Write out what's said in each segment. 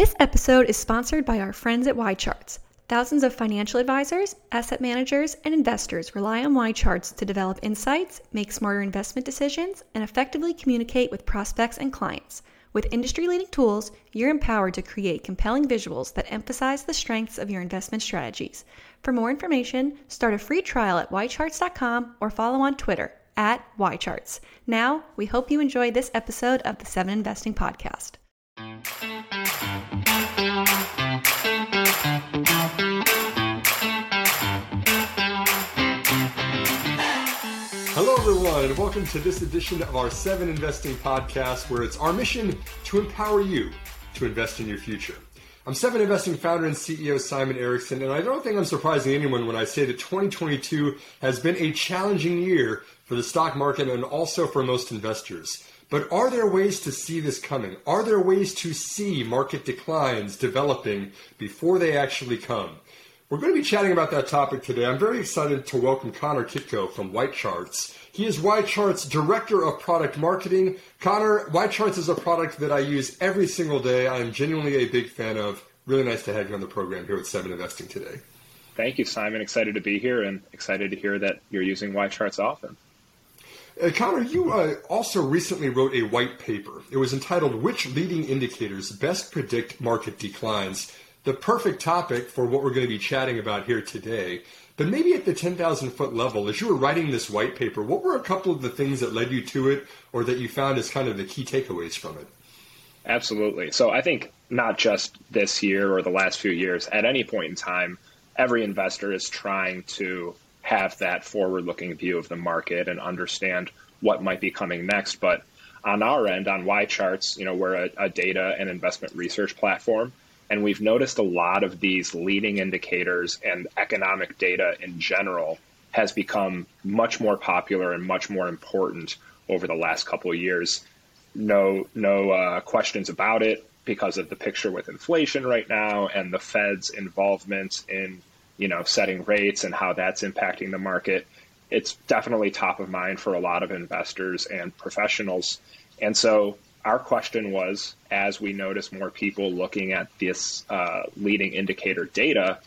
This episode is sponsored by our friends at YCharts. Thousands of financial advisors, asset managers, and investors rely on YCharts to develop insights, make smarter investment decisions, and effectively communicate with prospects and clients. With industry leading tools, you're empowered to create compelling visuals that emphasize the strengths of your investment strategies. For more information, start a free trial at ycharts.com or follow on Twitter at ycharts. Now, we hope you enjoy this episode of the Seven Investing Podcast. Everyone, and welcome to this edition of our Seven Investing Podcast, where it's our mission to empower you to invest in your future. I'm Seven Investing founder and CEO Simon Erickson, and I don't think I'm surprising anyone when I say that 2022 has been a challenging year for the stock market and also for most investors. But are there ways to see this coming? Are there ways to see market declines developing before they actually come? We're going to be chatting about that topic today. I'm very excited to welcome Connor Kitko from YCharts. He is YCharts Director of Product Marketing. Connor, YCharts is a product that I use every single day. I am genuinely a big fan of. Really nice to have you on the program here with Seven Investing today. Thank you, Simon. Excited to be here and excited to hear that you're using YCharts often. Uh, Connor, you uh, also recently wrote a white paper. It was entitled Which Leading Indicators Best Predict Market Declines? The perfect topic for what we're going to be chatting about here today. But maybe at the 10,000 foot level, as you were writing this white paper, what were a couple of the things that led you to it or that you found as kind of the key takeaways from it? Absolutely. So I think not just this year or the last few years, at any point in time, every investor is trying to have that forward looking view of the market and understand what might be coming next. But on our end, on YCharts, you know, we're a, a data and investment research platform. And we've noticed a lot of these leading indicators and economic data in general has become much more popular and much more important over the last couple of years. No, no uh, questions about it because of the picture with inflation right now and the Fed's involvement in, you know, setting rates and how that's impacting the market. It's definitely top of mind for a lot of investors and professionals. And so our question was as we notice more people looking at this uh, leading indicator data,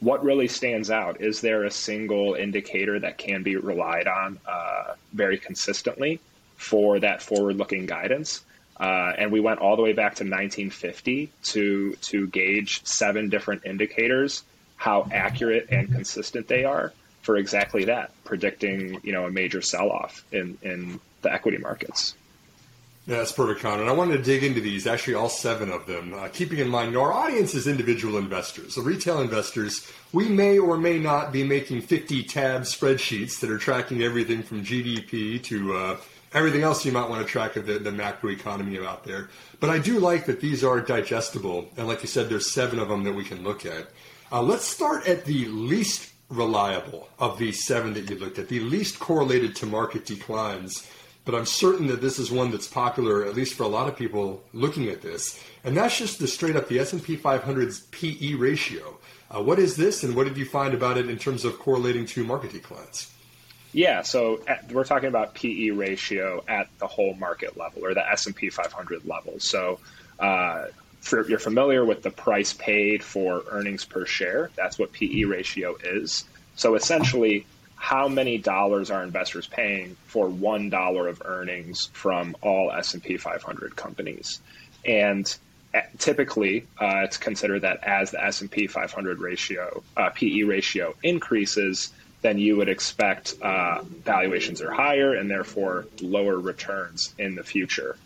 what really stands out? Is there a single indicator that can be relied on uh, very consistently for that forward looking guidance? Uh, and we went all the way back to 1950 to, to gauge seven different indicators, how accurate and consistent they are for exactly that, predicting you know a major sell off in, in the equity markets. Yeah, that's perfect, Connor. And I wanted to dig into these, actually all seven of them, uh, keeping in mind our audience is individual investors. The retail investors, we may or may not be making 50 tab spreadsheets that are tracking everything from GDP to uh, everything else you might want to track of the, the macroeconomy out there. But I do like that these are digestible. And like you said, there's seven of them that we can look at. Uh, let's start at the least reliable of these seven that you looked at, the least correlated to market declines but I'm certain that this is one that's popular, at least for a lot of people looking at this. And that's just the straight up the S&P 500's PE ratio. Uh, what is this, and what did you find about it in terms of correlating to market declines? Yeah, so at, we're talking about PE ratio at the whole market level or the S&P 500 level. So uh, for, you're familiar with the price paid for earnings per share. That's what PE ratio is. So essentially, how many dollars are investors paying for one dollar of earnings from all S&P 500 companies? And uh, typically, uh, it's considered that as the S&P 500 ratio, uh, PE ratio increases, then you would expect uh, valuations are higher and therefore lower returns in the future.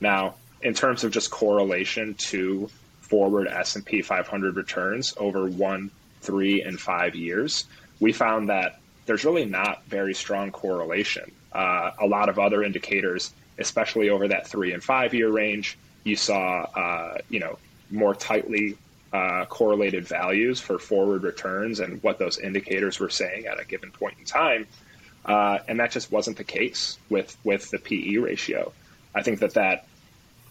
Now, in terms of just correlation to forward S&P 500 returns over one, three, and five years, we found that there's really not very strong correlation. Uh, a lot of other indicators, especially over that three and five year range, you saw uh, you know more tightly uh, correlated values for forward returns and what those indicators were saying at a given point in time, uh, and that just wasn't the case with with the PE ratio. I think that that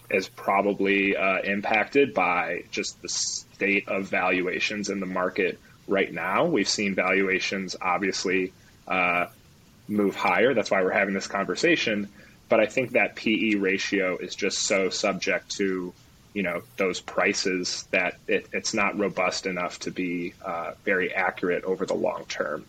is probably uh, impacted by just the state of valuations in the market right now. We've seen valuations obviously uh, move higher. That's why we're having this conversation. But I think that PE ratio is just so subject to you know those prices that it, it's not robust enough to be uh, very accurate over the long term,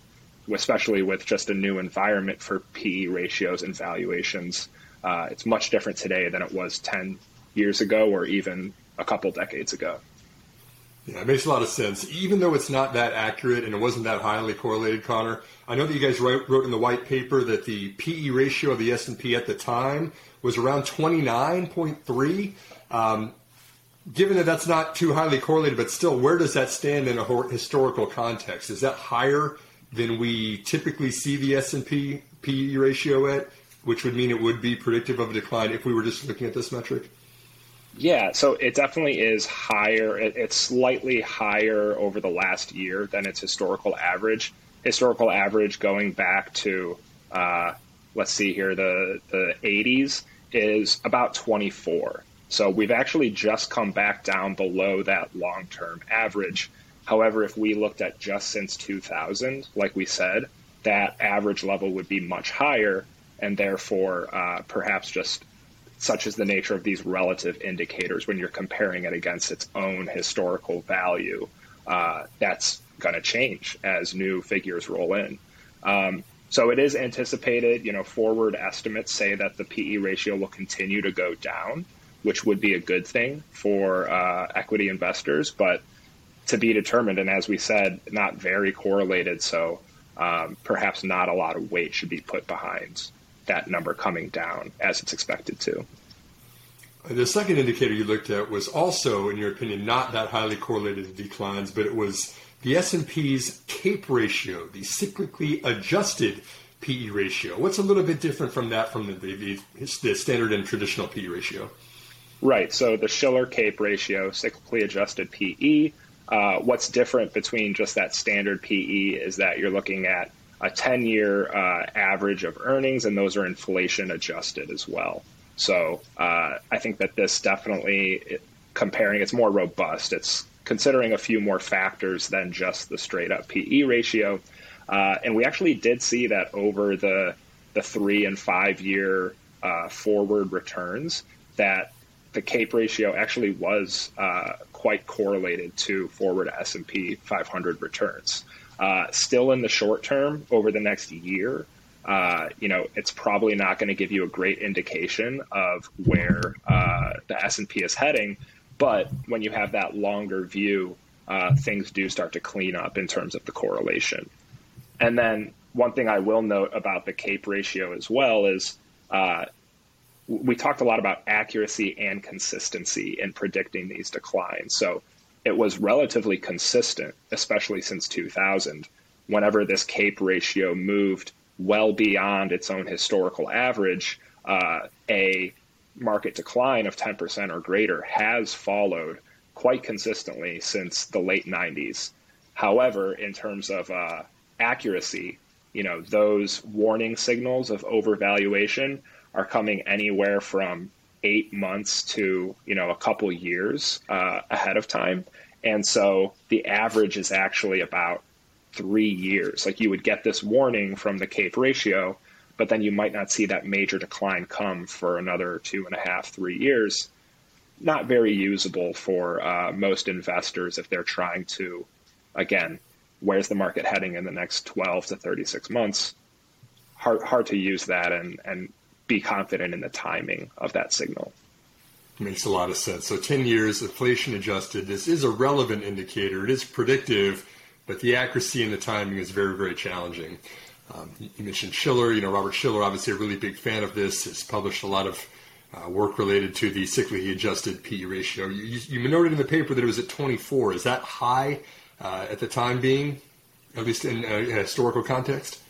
especially with just a new environment for PE ratios and valuations. Uh, it's much different today than it was 10 years ago or even a couple decades ago. Yeah, it makes a lot of sense. Even though it's not that accurate and it wasn't that highly correlated, Connor, I know that you guys wrote, wrote in the white paper that the PE ratio of the S&P at the time was around 29.3. Um, given that that's not too highly correlated, but still, where does that stand in a historical context? Is that higher than we typically see the S&P PE ratio at, which would mean it would be predictive of a decline if we were just looking at this metric? Yeah, so it definitely is higher. it's slightly higher over the last year than its historical average. Historical average going back to, uh, let's see here, the, the 80s is about 24. So we've actually just come back down below that long term average. However, if we looked at just since 2000, like we said, that average level would be much higher, and therefore, uh, perhaps just such as the nature of these relative indicators when you're comparing it against its own historical value, uh, that's going to change as new figures roll in. Um, so it is anticipated, you know, forward estimates say that the PE ratio will continue to go down which would be a good thing for uh, equity investors, but to be determined. And as we said, not very correlated. So um, perhaps not a lot of weight should be put behind that number coming down as it's expected to. The second indicator you looked at was also, in your opinion, not that highly correlated to declines, but it was the S&P's CAPE ratio, the cyclically adjusted PE ratio. What's a little bit different from that from the, the, the standard and traditional PE ratio? Right. So the Shiller CAPE ratio, cyclically adjusted PE. Uh, what's different between just that standard PE is that you're looking at a 10 year uh, average of earnings, and those are inflation adjusted as well. So uh, I think that this definitely comparing, it's more robust. It's considering a few more factors than just the straight up PE ratio. Uh, and we actually did see that over the, the three and five year uh, forward returns, that the CAPE ratio actually was uh, quite correlated to forward S&P 500 returns. Uh, still in the short term, over the next year, uh, you know, it's probably not going to give you a great indication of where uh, the S&P is heading. But when you have that longer view, uh, things do start to clean up in terms of the correlation. And then one thing I will note about the CAPE ratio as well is uh, we talked a lot about accuracy and consistency in predicting these declines. So it was relatively consistent, especially since 2000. Whenever this CAPE ratio moved well beyond its own historical average, uh, a market decline of 10% or greater has followed quite consistently since the late 90s. However, in terms of uh, accuracy, you know, those warning signals of overvaluation are coming anywhere from eight months to you know a couple years uh, ahead of time, and so the average is actually about three years. Like you would get this warning from the CAPE ratio, but then you might not see that major decline come for another two and a half, three years. Not very usable for uh, most investors if they're trying to, again, where's the market heading in the next 12 to 36 months? Hard, hard to use that and, and be confident in the timing of that signal. Makes a lot of sense. So 10 years, inflation adjusted. This is a relevant indicator. It is predictive, but the accuracy and the timing is very, very challenging. Um, you mentioned Shiller. You know, Robert Shiller, obviously a really big fan of this, has published a lot of uh, work related to the cyclically adjusted PE ratio. You, you, you, noted in the paper that it was at 24. Is that high uh, at the time being, at least in a, a historical context?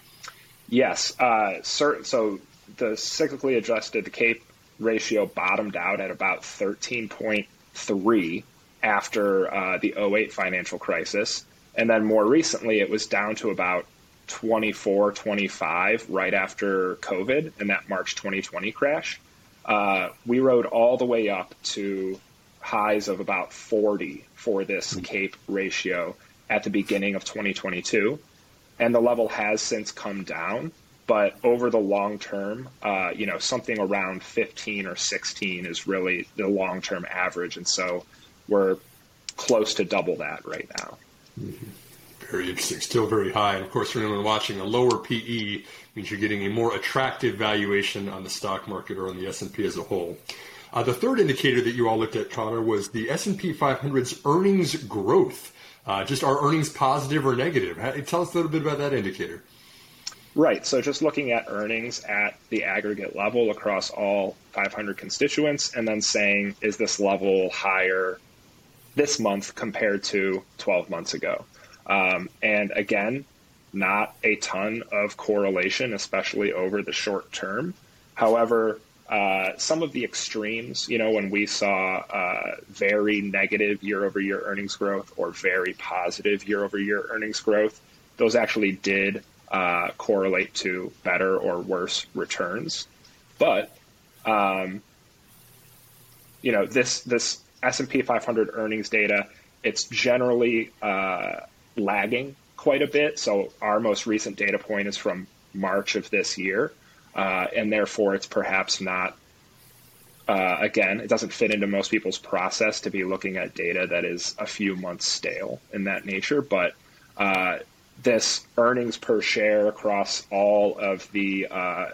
Yes. Uh, certain, so the cyclically adjusted CAPE ratio bottomed out at about 13.3 after uh, the 08 financial crisis. And then more recently, it was down to about 24, 25 right after COVID and that March 2020 crash. Uh, we rode all the way up to highs of about 40 for this CAPE ratio at the beginning of 2022. And the level has since come down but over the long term, uh, you know, something around 15 or 16 is really the long term average. And so we're close to double that right now. Mm-hmm. Very interesting. Still very high. And of course, for anyone watching, a lower PE means you're getting a more attractive valuation on the stock market or on the S&P as a whole. Uh, the third indicator that you all looked at, Connor, was the S&P 500's earnings growth. Uh, just are earnings positive or negative? Tell us a little bit about that indicator. Right. So just looking at earnings at the aggregate level across all 500 constituents and then saying, is this level higher this month compared to 12 months ago? Um, and again, not a ton of correlation, especially over the short term. However, uh, some of the extremes, you know, when we saw uh, very negative year over year earnings growth or very positive year over year earnings growth, those actually did uh, correlate to better or worse returns. But um, you know this this S and P 500 earnings data it's generally uh, lagging quite a bit. So our most recent data point is from March of this year, uh, and therefore it's perhaps not. Uh, again, it doesn't fit into most people's process to be looking at data that is a few months stale in that nature, but uh, this earnings per share across all of the uh,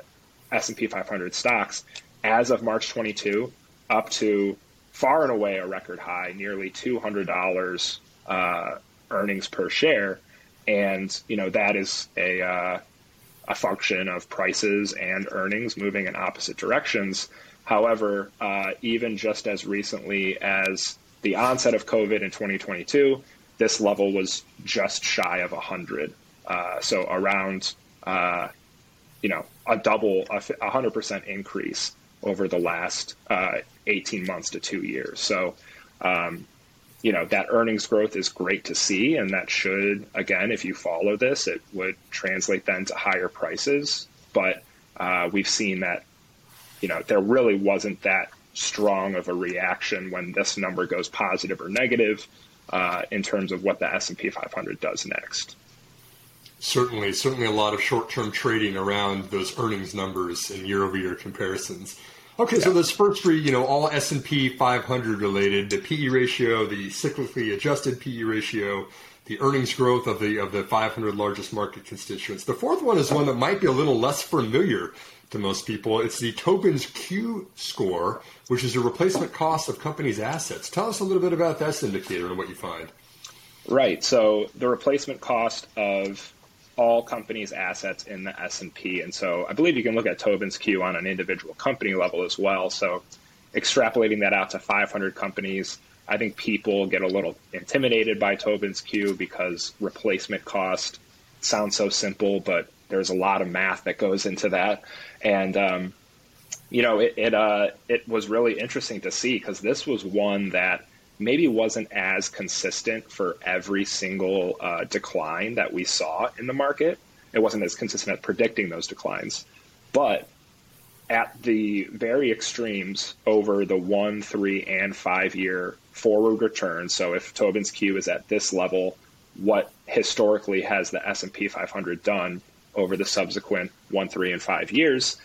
S&P 500 stocks as of March 22 up to far and away a record high, nearly $200 uh, earnings per share, and you know that is a uh, a function of prices and earnings moving in opposite directions. However, uh, even just as recently as the onset of COVID in 2022, this level was just shy of 100. Uh, so around, uh, you know, a double, a 100% increase over the last uh, 18 months to two years. So, um, you know, that earnings growth is great to see. And that should, again, if you follow this, it would translate then to higher prices. But uh, we've seen that, you know, there really wasn't that strong of a reaction when this number goes positive or negative uh, in terms of what the S&P 500 does next. Certainly, certainly a lot of short-term trading around those earnings numbers and year-over-year comparisons. Okay, yeah. so those first three, you know, all S&P 500 related, the PE ratio, the cyclically adjusted PE ratio, the earnings growth of the of the 500 largest market constituents. The fourth one is one that might be a little less familiar to most people. It's the Tobin's Q score, which is a replacement cost of companies' assets. Tell us a little bit about this indicator and what you find. Right. So the replacement cost of all companies' assets in the S&P. And so I believe you can look at Tobin's Q on an individual company level as well. So extrapolating that out to 500 companies, I think people get a little intimidated by Tobin's Q because replacement cost sounds so simple, but there's a lot of math that goes into that. And, um, you know, it, it, uh, it was really interesting to see because this was one that maybe wasn't as consistent for every single uh, decline that we saw in the market. It wasn't as consistent at predicting those declines. But at the very extremes over the one, three, and five year forward return. So if Tobin's Q is at this level, what historically has the S&P 500 done over the subsequent one, three, and five years?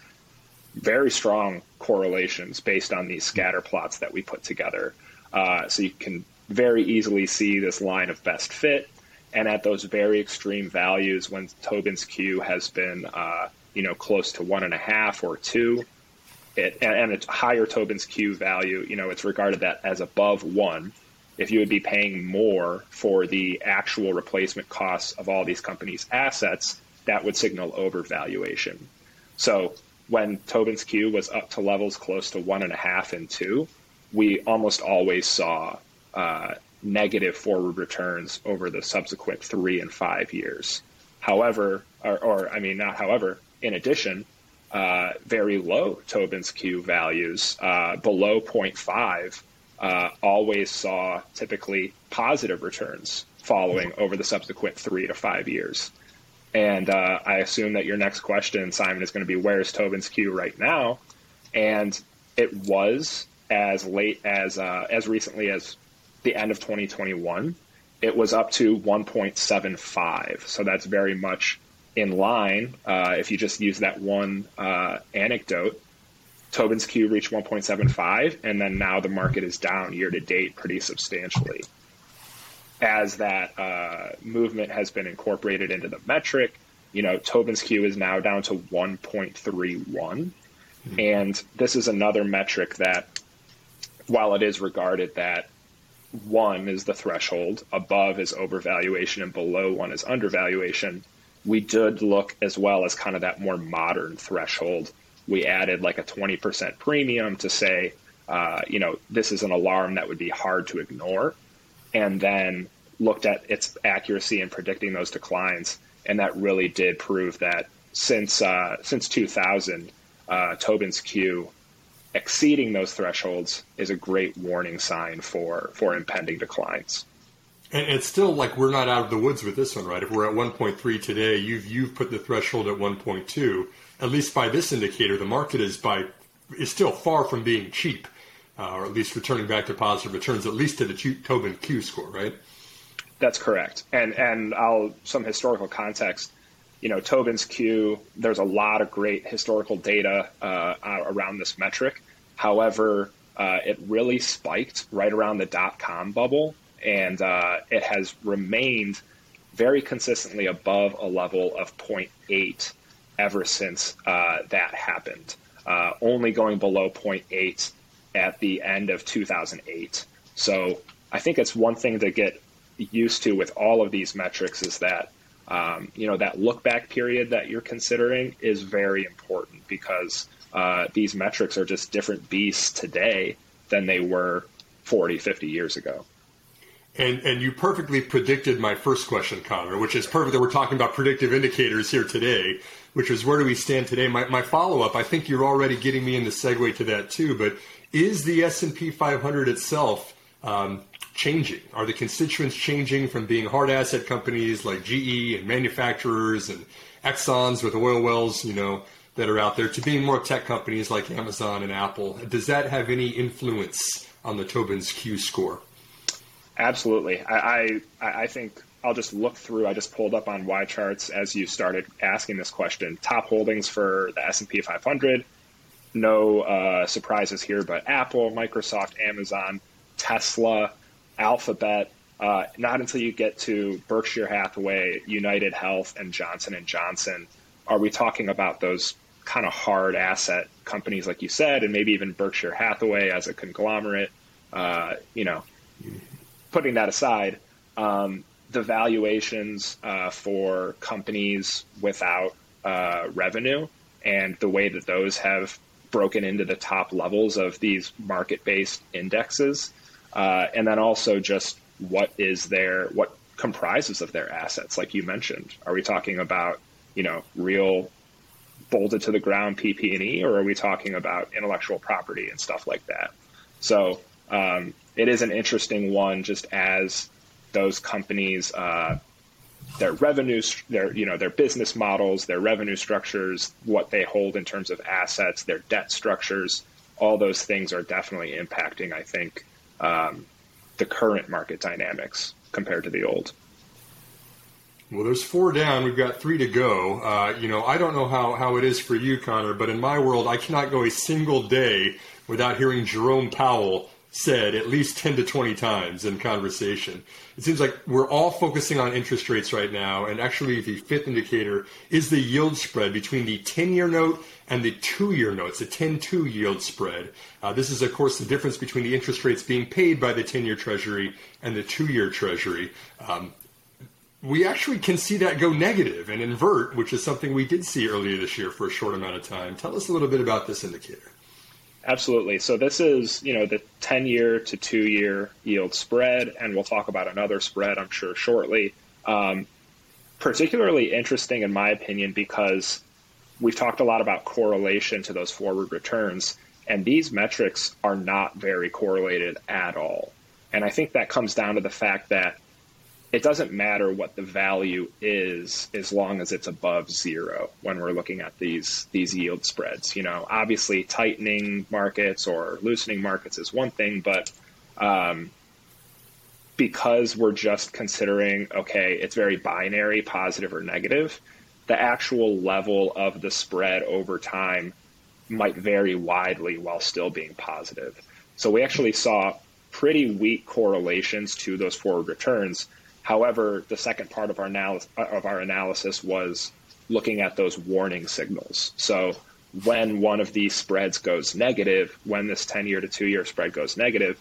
Very strong correlations based on these scatter plots that we put together. Uh, so you can very easily see this line of best fit. And at those very extreme values, when Tobin's Q has been, uh, you know, close to one and a half or two, it, and, and a higher Tobin's Q value, you know, it's regarded that as above one. If you would be paying more for the actual replacement costs of all these companies' assets, that would signal overvaluation. So when Tobin's Q was up to levels close to one and a half and two, we almost always saw uh, negative forward returns over the subsequent three and five years. However, or, or I mean, not however, in addition, uh, very low Tobin's Q values uh, below 0.5 uh, always saw typically positive returns following over the subsequent three to five years. And uh, I assume that your next question, Simon, is going to be where's Tobin's Q right now? And it was as late as uh, as recently as the end of 2021, it was up to 1.75. So that's very much in line, uh, if you just use that one uh, anecdote, Tobin's Q reached 1.75, and then now the market is down year to date pretty substantially. As that uh, movement has been incorporated into the metric, you know, Tobin's Q is now down to 1.31. Mm-hmm. And this is another metric that, while it is regarded that one is the threshold, above is overvaluation, and below one is undervaluation, we did look as well as kind of that more modern threshold. We added like a 20% premium to say, uh, you know, this is an alarm that would be hard to ignore. And then looked at its accuracy in predicting those declines. And that really did prove that since, uh, since 2000, uh, Tobin's Q exceeding those thresholds is a great warning sign for, for impending declines. And it's still like we're not out of the woods with this one, right? If we're at 1.3 today, you've you've put the threshold at 1.2. At least by this indicator, the market is by is still far from being cheap, uh, or at least returning back to positive returns, at least to the Tobin Q score, right? That's correct. And and I'll some historical context. You know, Tobin's Q. There's a lot of great historical data uh, around this metric. However, uh, it really spiked right around the dot com bubble and uh, it has remained very consistently above a level of 0.8 ever since uh, that happened, uh, only going below 0.8 at the end of 2008. So I think it's one thing to get used to with all of these metrics is that um, you know that look back period that you're considering is very important because uh, these metrics are just different beasts today than they were 40, 50 years ago. And and you perfectly predicted my first question, Connor, which is perfect that we're talking about predictive indicators here today, which is where do we stand today? My, my follow up, I think you're already getting me in the segue to that too, but is the S&P 500 itself um, changing? Are the constituents changing from being hard asset companies like GE and manufacturers and Exxon's with oil wells, you know, that are out there to being more tech companies like Amazon and Apple? Does that have any influence on the Tobin's Q score? Absolutely. I, I, I think I'll just look through. I just pulled up on YCharts as you started asking this question. Top holdings for the S&P 500. No uh, surprises here, but Apple, Microsoft, Amazon, Tesla, Alphabet. Uh, not until you get to Berkshire Hathaway, United Health, and Johnson and Johnson are we talking about those kind of hard asset companies, like you said, and maybe even Berkshire Hathaway as a conglomerate. Uh, you know, putting that aside, um, the valuations uh, for companies without uh, revenue and the way that those have broken into the top levels of these market based indexes. Uh, and then also just what is their, what comprises of their assets, like you mentioned. Are we talking about, you know, real bolted to the ground PP&E, or are we talking about intellectual property and stuff like that? So um, it is an interesting one just as those companies uh, their revenues their you know their business models their revenue structures what they hold in terms of assets their debt structures all those things are definitely impacting i think um, the current market dynamics compared to the old well, there's four down. We've got three to go. Uh, you know, I don't know how, how it is for you, Connor, but in my world, I cannot go a single day without hearing Jerome Powell said at least 10 to 20 times in conversation. It seems like we're all focusing on interest rates right now, and actually, the fifth indicator is the yield spread between the 10 year note and the two year notes, the 10 2 yield spread. Uh, this is, of course, the difference between the interest rates being paid by the 10 year Treasury and the two year Treasury. Um, we actually can see that go negative and invert, which is something we did see earlier this year for a short amount of time. Tell us a little bit about this indicator. Absolutely. So this is, you know, the 10-year to two-year yield spread, and we'll talk about another spread, I'm sure, shortly. Um, particularly interesting, in my opinion, because we've talked a lot about correlation to those forward returns, and these metrics are not very correlated at all. And I think that comes down to the fact that it doesn't matter what the value is as long as it's above zero when we're looking at these these yield spreads. You know, obviously tightening markets or loosening markets is one thing, but um, because we're just considering okay, it's very binary, positive or negative. the actual level of the spread over time might vary widely while still being positive. So we actually saw pretty weak correlations to those forward returns. However, the second part of our, analysis, of our analysis was looking at those warning signals. So when one of these spreads goes negative, when this 10 year to two year spread goes negative,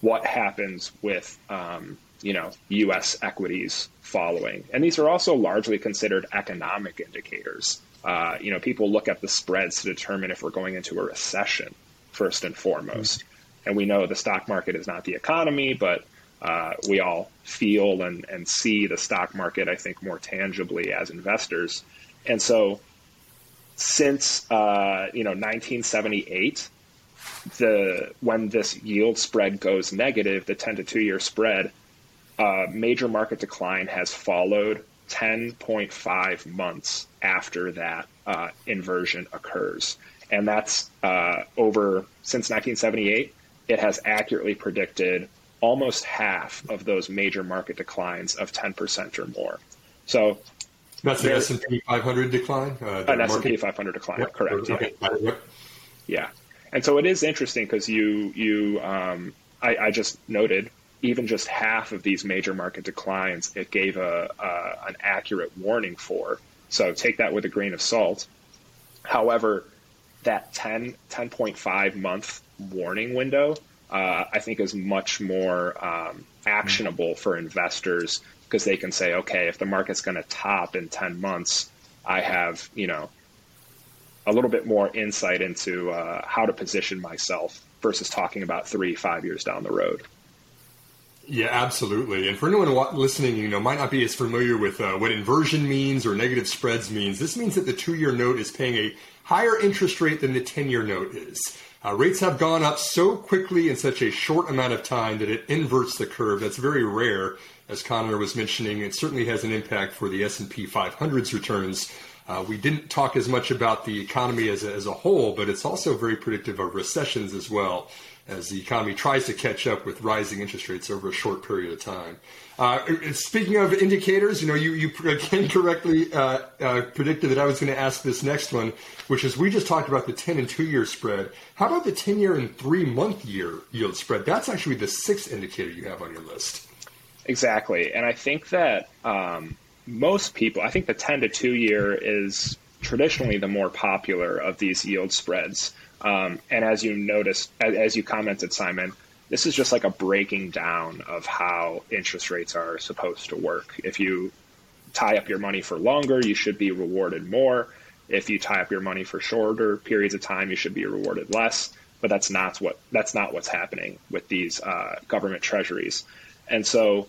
what happens with um, you know U.S. equities following? And these are also largely considered economic indicators. Uh, you know, people look at the spreads to determine if we're going into a recession first and foremost. Mm-hmm. And we know the stock market is not the economy, but uh, we all feel and, and see the stock market, I think, more tangibly as investors. And so, since uh, you know 1978, the when this yield spread goes negative, the 10 to 2 year spread, uh, major market decline has followed 10.5 months after that uh, inversion occurs. And that's uh, over since 1978. It has accurately predicted almost half of those major market declines of 10% or more. So that's an S&P 500 decline? Uh, an S&P 500 decline, yep. correct. Okay. Yeah. yeah. And so it is interesting because you you um, I, I, just noted even just half of these major market declines it gave a, a, an accurate warning for. So take that with a grain of salt. However, that 10 10.5 month warning window uh, I think is much more um, actionable for investors because they can say, okay, if the market's going to top in 10 months, I have, you know, a little bit more insight into uh, how to position myself versus talking about three, five years down the road. Yeah, absolutely. And for anyone listening, you know, might not be as familiar with uh, what inversion means or negative spreads means. This means that the two-year note is paying a higher interest rate than the ten-year note is. Uh, rates have gone up so quickly in such a short amount of time that it inverts the curve. That's very rare, as Connor was mentioning. It certainly has an impact for the S&P 500's returns. Uh, we didn't talk as much about the economy as a, as a whole, but it's also very predictive of recessions as well, as the economy tries to catch up with rising interest rates over a short period of time. Uh, speaking of indicators, you know, you, you again correctly uh, uh, predicted that I was going to ask this next one, which is we just talked about the 10 and 2 year spread. How about the 10 year and 3 month year yield spread? That's actually the sixth indicator you have on your list. Exactly. And I think that um, most people, I think the 10 to 2 year is traditionally the more popular of these yield spreads. Um, and as you noticed, as, as, you commented, Simon, this is just like a breaking down of how interest rates are supposed to work. If you tie up your money for longer, you should be rewarded more. If you tie up your money for shorter periods of time, you should be rewarded less. But that's not what that's not what's happening with these uh, government treasuries. And so,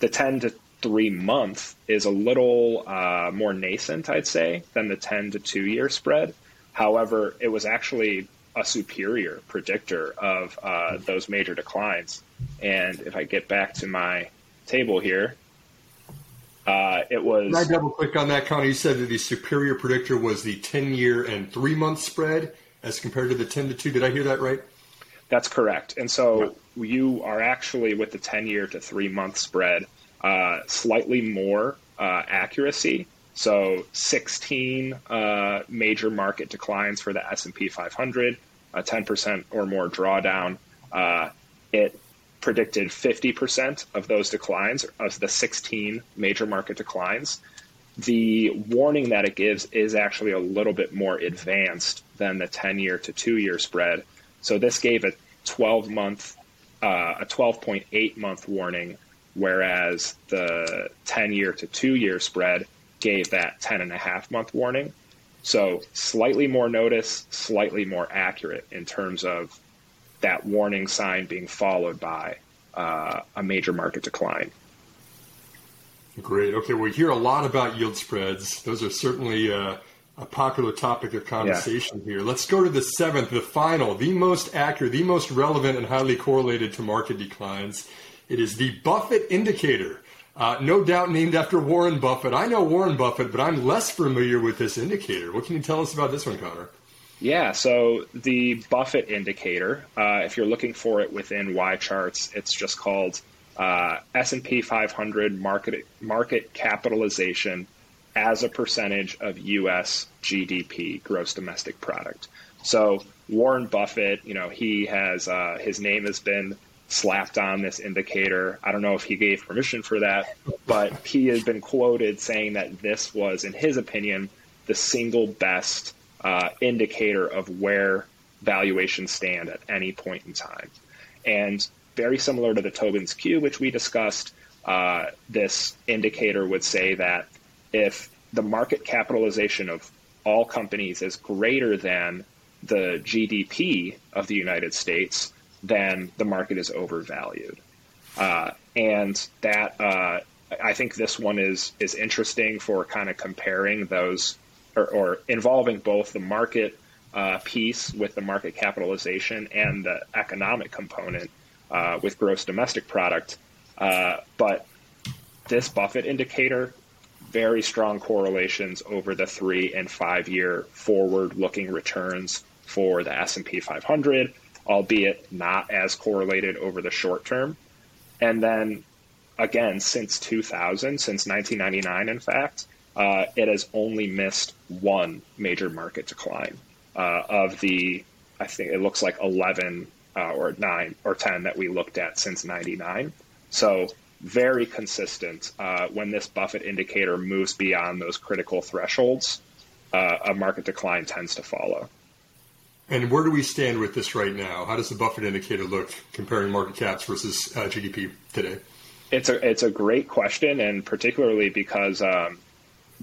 the 10 to three month is a little uh, more nascent, I'd say, than the 10 to two year spread. However, it was actually a superior predictor of uh, those major declines. And if I get back to my table here, uh, it was. Can I double click on that, Connor? You said that the superior predictor was the 10 year and three month spread as compared to the 10 to 2. Did I hear that right? That's correct. And so you are actually with the 10 year to three month spread uh, slightly more uh, accuracy. So 16 uh, major market declines for the S&P 500, a 10% or more drawdown. Uh, it predicted 50% of those declines, of the 16 major market declines. The warning that it gives is actually a little bit more advanced than the 10 year to two year spread. So this gave a 12 month, uh, a 12.8 month warning whereas the 10 year to two year spread gave that 10 and a half month warning. So slightly more notice, slightly more accurate in terms of that warning sign being followed by uh, a major market decline. Great. Okay, we hear a lot about yield spreads. Those are certainly uh, a popular topic of conversation yeah. here. Let's go to the seventh, the final, the most accurate, the most relevant, and highly correlated to market declines. It is the Buffett indicator. Uh, no doubt named after Warren Buffett. I know Warren Buffett, but I'm less familiar with this indicator. What can you tell us about this one, Connor? Yeah, so the Buffett indicator, uh, if you're looking for it within YCharts, it's just called uh, S&P 500 market market capitalization as a percentage of U.S. GDP, gross domestic product. So Warren Buffett, you know, he has uh, his name has been slapped on this indicator. I don't know if he gave permission for that, but he has been quoted saying that this was, in his opinion, the single best uh, indicator of where valuations stand at any point in time. And very similar to the Tobin's Q, which we discussed, uh, this indicator would say that if the market capitalization of all companies is greater than the GDP of the United States, then the market is overvalued. Uh, and that uh, I think this one is is interesting for kind of comparing those or, or involving both the market uh, piece with the market capitalization and the economic component uh, with gross domestic product. Uh, but this Buffett indicator, very strong correlations over the three and five year forward looking returns for the S&P 500, albeit not as correlated over the short term. And then again, since 2000, since 1999, in fact, uh, it has only missed one major market decline uh, of the, I think it looks like 11 uh, or 9 or 10 that we looked at since 99. So very consistent. Uh, when this Buffett indicator moves beyond those critical thresholds, uh, a market decline tends to follow. And where do we stand with this right now? How does the Buffett indicator look comparing market caps versus uh, GDP today? It's a it's a great question, and particularly because um,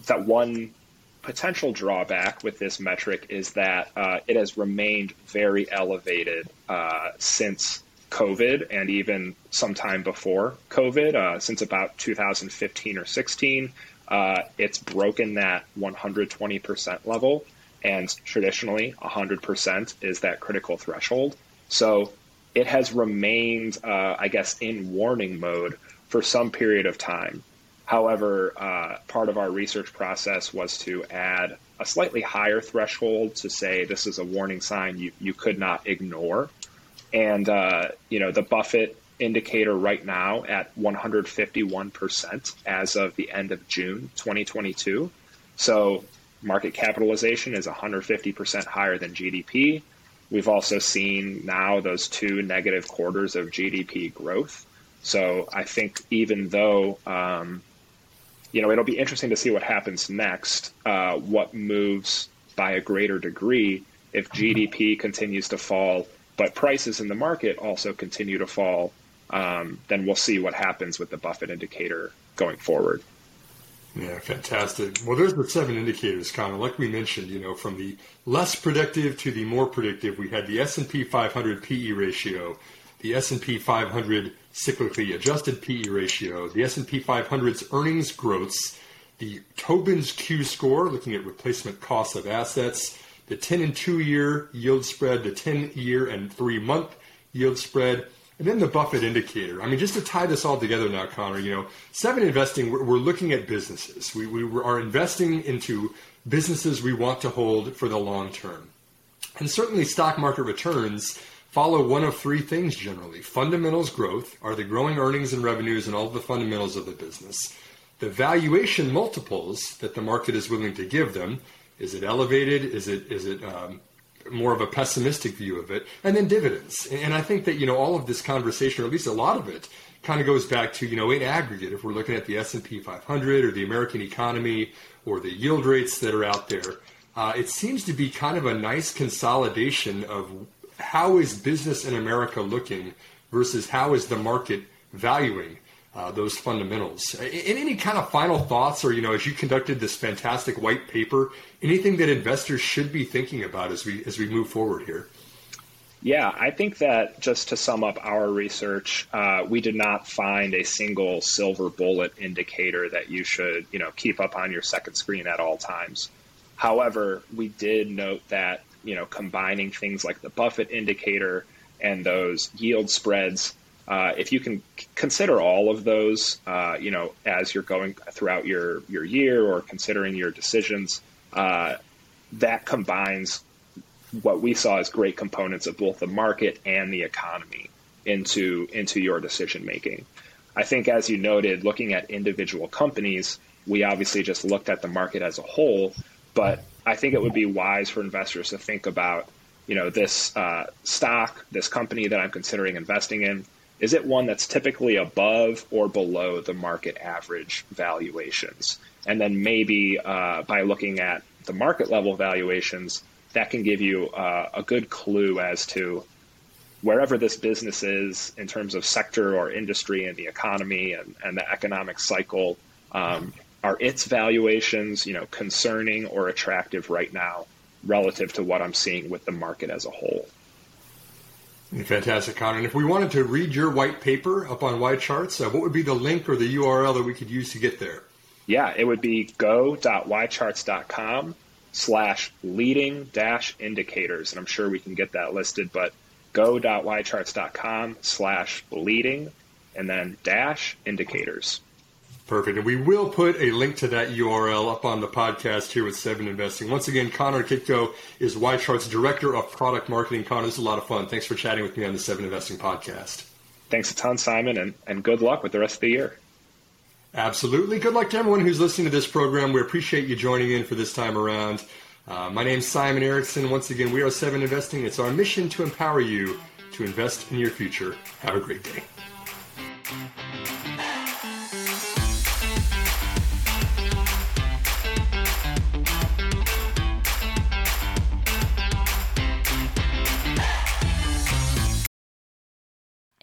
that one potential drawback with this metric is that uh, it has remained very elevated uh, since COVID and even sometime before COVID, uh, since about 2015 or 16. Uh, it's broken that 120% level, and traditionally 100% is that critical threshold. So it has remained, uh, I guess, in warning mode for some period of time. However, uh, part of our research process was to add a slightly higher threshold to say this is a warning sign you, you could not ignore. And, uh, you know, the Buffett indicator right now at 151% as of the end of June 2022. So market capitalization is 150% higher than GDP. We've also seen now those two negative quarters of GDP growth. So I think even though um, you know, it'll be interesting to see what happens next, uh, what moves by a greater degree if GDP continues to fall, but prices in the market also continue to fall. Um, then we'll see what happens with the Buffett indicator going forward. Yeah, fantastic. Well, there's the seven indicators, Connor. Like we mentioned, you know, from the less predictive to the more predictive, we had the S&P 500 PE ratio, the S&P 500 cyclically adjusted PE ratio, the S&P 500's earnings growths, the Tobin's Q score, looking at replacement costs of assets, the 10 and 2 year yield spread, the 10 year and 3 month yield spread, and then the Buffett indicator. I mean, just to tie this all together now, Connor, you know, seven investing, we're, we're looking at businesses. We, we are investing into businesses we want to hold for the long term. And certainly stock market returns follow one of three things generally. Fundamentals growth are the growing earnings and revenues and all the fundamentals of the business. The valuation multiples that the market is willing to give them is it elevated? Is it is it um, more of a pessimistic view of it? And then dividends. And I think that you know all of this conversation, or at least a lot of it, kind of goes back to you know in aggregate. If we're looking at the S and P 500 or the American economy or the yield rates that are out there, uh, it seems to be kind of a nice consolidation of how is business in America looking versus how is the market valuing uh, those fundamentals. In any kind of final thoughts, or you know, as you conducted this fantastic white paper, anything that investors should be thinking about as we as we move forward here? Yeah, I think that just to sum up our research, uh, we did not find a single silver bullet indicator that you should, you know, keep up on your second screen at all times. However, we did note that you know, combining things like the Buffett indicator and those yield spreads. Uh, if you can consider all of those, uh, you know, as you're going throughout your your year or considering your decisions, uh, that combines what we saw as great components of both the market and the economy into into your decision making. I think, as you noted, looking at individual companies, we obviously just looked at the market as a whole, but I think it would be wise for investors to think about, you know, this uh, stock, this company that I'm considering investing in. Is it one that's typically above or below the market average valuations? And then maybe uh, by looking at the market level valuations, that can give you uh, a good clue as to wherever this business is in terms of sector or industry and the economy and, and the economic cycle. Um, are its valuations, you know, concerning or attractive right now relative to what I'm seeing with the market as a whole? Fantastic, Connor. And if we wanted to read your white paper up on YCharts, uh, what would be the link or the URL that we could use to get there? Yeah, it would be go.ycharts.com slash leading dash indicators. And I'm sure we can get that listed, but go.ycharts.com slash leading and then dash indicators. Perfect. And we will put a link to that URL up on the podcast here with Seven Investing. Once again, Connor Kitko is YCharts' Director of Product Marketing. Connor, this is a lot of fun. Thanks for chatting with me on the Seven Investing podcast. Thanks a ton, Simon, and, and good luck with the rest of the year. Absolutely. Good luck to everyone who's listening to this program. We appreciate you joining in for this time around. Uh, my name's Simon Erickson. Once again, we are Seven Investing. It's our mission to empower you to invest in your future. Have a great day.